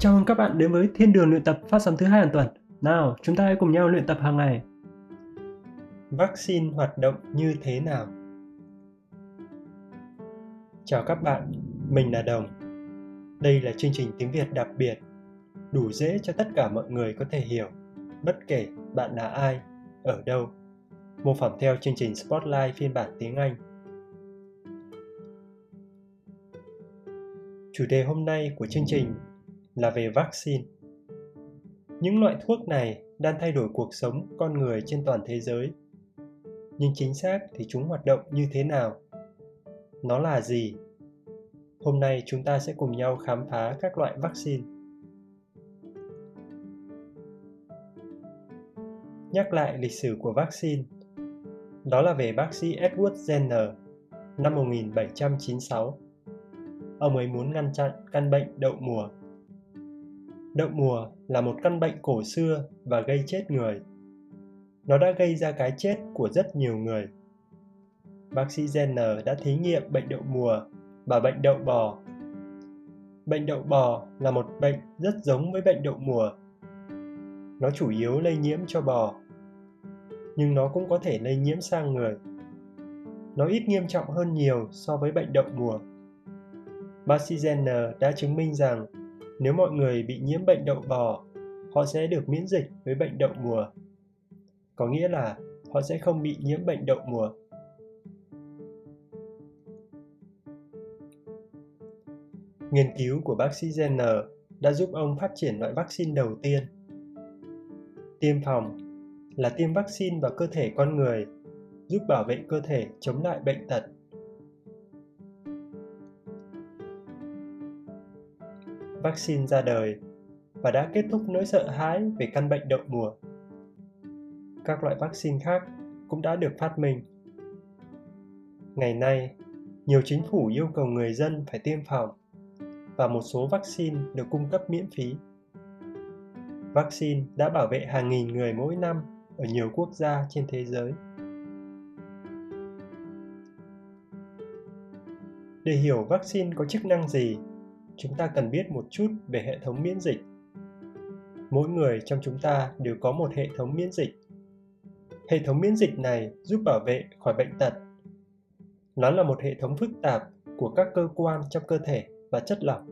Chào mừng các bạn đến với Thiên đường luyện tập phát sóng thứ hai hàng tuần. Nào, chúng ta hãy cùng nhau luyện tập hàng ngày. Vaccine hoạt động như thế nào? Chào các bạn, mình là Đồng. Đây là chương trình tiếng Việt đặc biệt, đủ dễ cho tất cả mọi người có thể hiểu, bất kể bạn là ai, ở đâu. Mô phỏng theo chương trình Spotlight phiên bản tiếng Anh. Chủ đề hôm nay của chương trình là về vaccine. Những loại thuốc này đang thay đổi cuộc sống con người trên toàn thế giới. Nhưng chính xác thì chúng hoạt động như thế nào? Nó là gì? Hôm nay chúng ta sẽ cùng nhau khám phá các loại vaccine. Nhắc lại lịch sử của vaccine. Đó là về bác sĩ Edward Jenner, năm 1796. Ông ấy muốn ngăn chặn căn bệnh đậu mùa Đậu mùa là một căn bệnh cổ xưa và gây chết người. Nó đã gây ra cái chết của rất nhiều người. Bác sĩ Jenner đã thí nghiệm bệnh đậu mùa và bệnh đậu bò. Bệnh đậu bò là một bệnh rất giống với bệnh đậu mùa. Nó chủ yếu lây nhiễm cho bò, nhưng nó cũng có thể lây nhiễm sang người. Nó ít nghiêm trọng hơn nhiều so với bệnh đậu mùa. Bác sĩ Jenner đã chứng minh rằng nếu mọi người bị nhiễm bệnh đậu bò, họ sẽ được miễn dịch với bệnh đậu mùa. Có nghĩa là họ sẽ không bị nhiễm bệnh đậu mùa. Nghiên cứu của bác sĩ Jenner đã giúp ông phát triển loại vaccine đầu tiên. Tiêm phòng là tiêm vaccine vào cơ thể con người, giúp bảo vệ cơ thể chống lại bệnh tật vaccine ra đời và đã kết thúc nỗi sợ hãi về căn bệnh đậu mùa. Các loại vaccine khác cũng đã được phát minh. Ngày nay, nhiều chính phủ yêu cầu người dân phải tiêm phòng và một số vaccine được cung cấp miễn phí. Vaccine đã bảo vệ hàng nghìn người mỗi năm ở nhiều quốc gia trên thế giới. Để hiểu vaccine có chức năng gì chúng ta cần biết một chút về hệ thống miễn dịch. Mỗi người trong chúng ta đều có một hệ thống miễn dịch. Hệ thống miễn dịch này giúp bảo vệ khỏi bệnh tật. Nó là một hệ thống phức tạp của các cơ quan trong cơ thể và chất lỏng.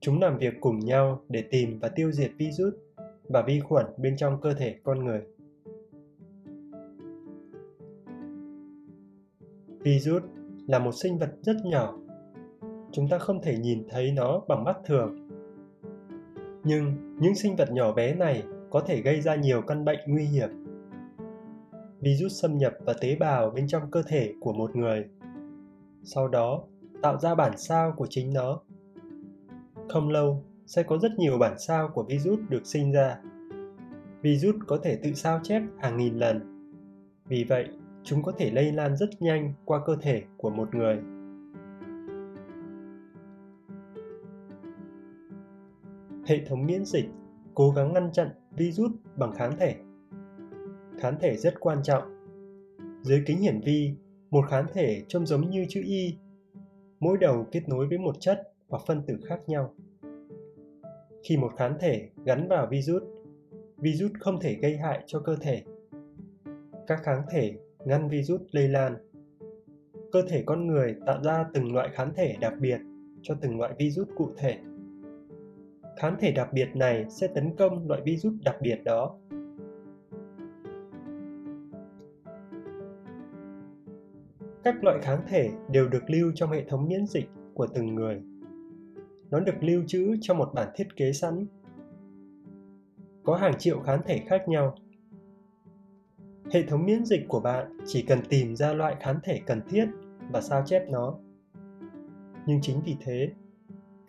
Chúng làm việc cùng nhau để tìm và tiêu diệt virus và vi khuẩn bên trong cơ thể con người. Virus là một sinh vật rất nhỏ chúng ta không thể nhìn thấy nó bằng mắt thường. Nhưng những sinh vật nhỏ bé này có thể gây ra nhiều căn bệnh nguy hiểm. Virus xâm nhập vào tế bào bên trong cơ thể của một người. Sau đó, tạo ra bản sao của chính nó. Không lâu, sẽ có rất nhiều bản sao của virus được sinh ra. Virus có thể tự sao chép hàng nghìn lần. Vì vậy, chúng có thể lây lan rất nhanh qua cơ thể của một người. Hệ thống miễn dịch cố gắng ngăn chặn virus bằng kháng thể. Kháng thể rất quan trọng. Dưới kính hiển vi, một kháng thể trông giống như chữ Y, mỗi đầu kết nối với một chất hoặc phân tử khác nhau. Khi một kháng thể gắn vào virus, virus không thể gây hại cho cơ thể. Các kháng thể ngăn virus lây lan. Cơ thể con người tạo ra từng loại kháng thể đặc biệt cho từng loại virus cụ thể kháng thể đặc biệt này sẽ tấn công loại virus đặc biệt đó. Các loại kháng thể đều được lưu trong hệ thống miễn dịch của từng người. Nó được lưu trữ trong một bản thiết kế sẵn. Có hàng triệu kháng thể khác nhau. Hệ thống miễn dịch của bạn chỉ cần tìm ra loại kháng thể cần thiết và sao chép nó. Nhưng chính vì thế,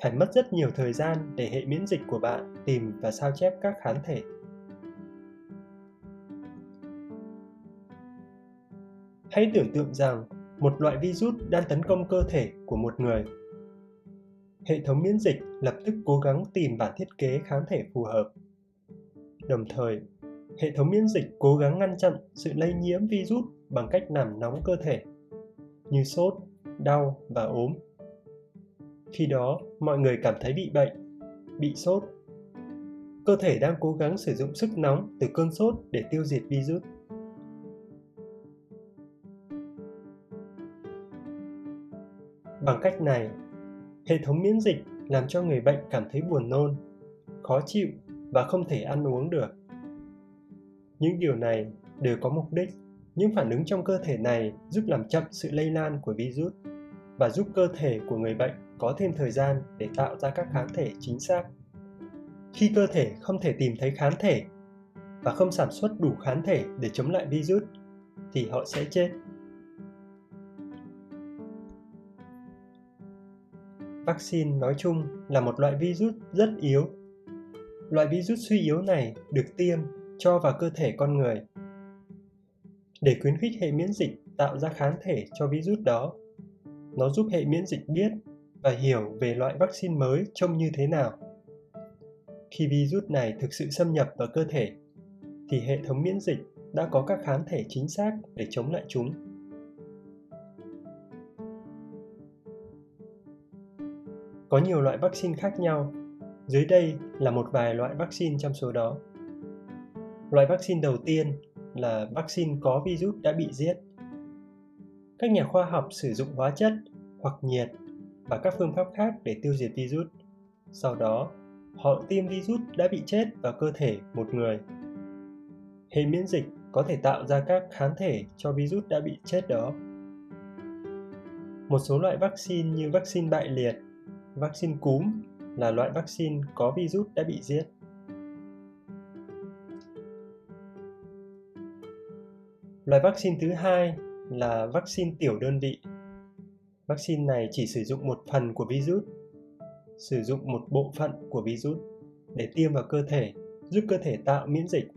phải mất rất nhiều thời gian để hệ miễn dịch của bạn tìm và sao chép các kháng thể. Hãy tưởng tượng rằng một loại virus đang tấn công cơ thể của một người. Hệ thống miễn dịch lập tức cố gắng tìm bản thiết kế kháng thể phù hợp. Đồng thời, hệ thống miễn dịch cố gắng ngăn chặn sự lây nhiễm virus bằng cách làm nóng cơ thể, như sốt, đau và ốm khi đó mọi người cảm thấy bị bệnh bị sốt. Cơ thể đang cố gắng sử dụng sức nóng từ cơn sốt để tiêu diệt virus. Bằng cách này, hệ thống miễn dịch làm cho người bệnh cảm thấy buồn nôn, khó chịu và không thể ăn uống được. Những điều này đều có mục đích, những phản ứng trong cơ thể này giúp làm chậm sự lây lan của virus và giúp cơ thể của người bệnh có thêm thời gian để tạo ra các kháng thể chính xác. Khi cơ thể không thể tìm thấy kháng thể và không sản xuất đủ kháng thể để chống lại virus, thì họ sẽ chết. Vaccine nói chung là một loại virus rất yếu. Loại virus suy yếu này được tiêm cho vào cơ thể con người để khuyến khích hệ miễn dịch tạo ra kháng thể cho virus đó. Nó giúp hệ miễn dịch biết và hiểu về loại vaccine mới trông như thế nào. Khi virus này thực sự xâm nhập vào cơ thể, thì hệ thống miễn dịch đã có các kháng thể chính xác để chống lại chúng. Có nhiều loại vaccine khác nhau. Dưới đây là một vài loại vaccine trong số đó. Loại vaccine đầu tiên là vaccine có virus đã bị giết. Các nhà khoa học sử dụng hóa chất hoặc nhiệt và các phương pháp khác để tiêu diệt virus. Sau đó, họ tiêm virus đã bị chết vào cơ thể một người. Hệ miễn dịch có thể tạo ra các kháng thể cho virus đã bị chết đó. Một số loại vaccine như vaccine bại liệt, vaccine cúm là loại vaccine có virus đã bị giết. Loại vaccine thứ hai là vaccine tiểu đơn vị Vaccine này chỉ sử dụng một phần của virus, sử dụng một bộ phận của virus để tiêm vào cơ thể, giúp cơ thể tạo miễn dịch.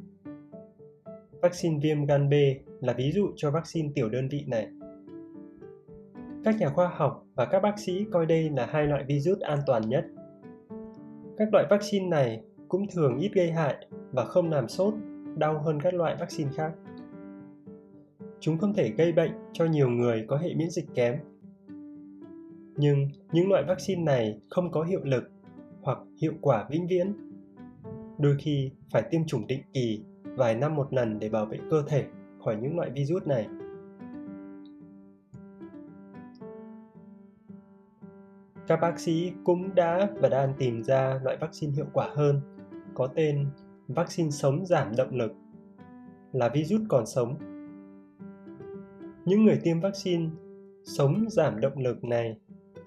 Vaccine viêm gan B là ví dụ cho vaccine tiểu đơn vị này. Các nhà khoa học và các bác sĩ coi đây là hai loại virus an toàn nhất. Các loại vaccine này cũng thường ít gây hại và không làm sốt, đau hơn các loại vaccine khác. Chúng không thể gây bệnh cho nhiều người có hệ miễn dịch kém nhưng những loại vaccine này không có hiệu lực hoặc hiệu quả vĩnh viễn. Đôi khi phải tiêm chủng định kỳ vài năm một lần để bảo vệ cơ thể khỏi những loại virus này. Các bác sĩ cũng đã và đang tìm ra loại vaccine hiệu quả hơn, có tên vaccine sống giảm động lực, là virus còn sống. Những người tiêm vaccine sống giảm động lực này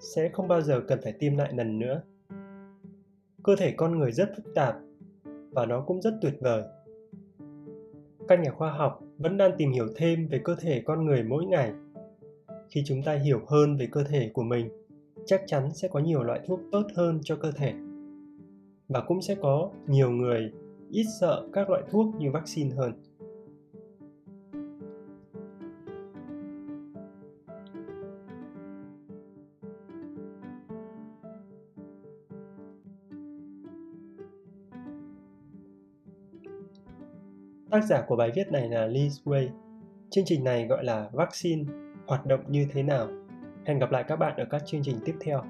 sẽ không bao giờ cần phải tiêm lại lần nữa. Cơ thể con người rất phức tạp và nó cũng rất tuyệt vời. Các nhà khoa học vẫn đang tìm hiểu thêm về cơ thể con người mỗi ngày. Khi chúng ta hiểu hơn về cơ thể của mình, chắc chắn sẽ có nhiều loại thuốc tốt hơn cho cơ thể. Và cũng sẽ có nhiều người ít sợ các loại thuốc như vaccine hơn. Tác giả của bài viết này là Liz Way. Chương trình này gọi là Vaccine, hoạt động như thế nào? Hẹn gặp lại các bạn ở các chương trình tiếp theo.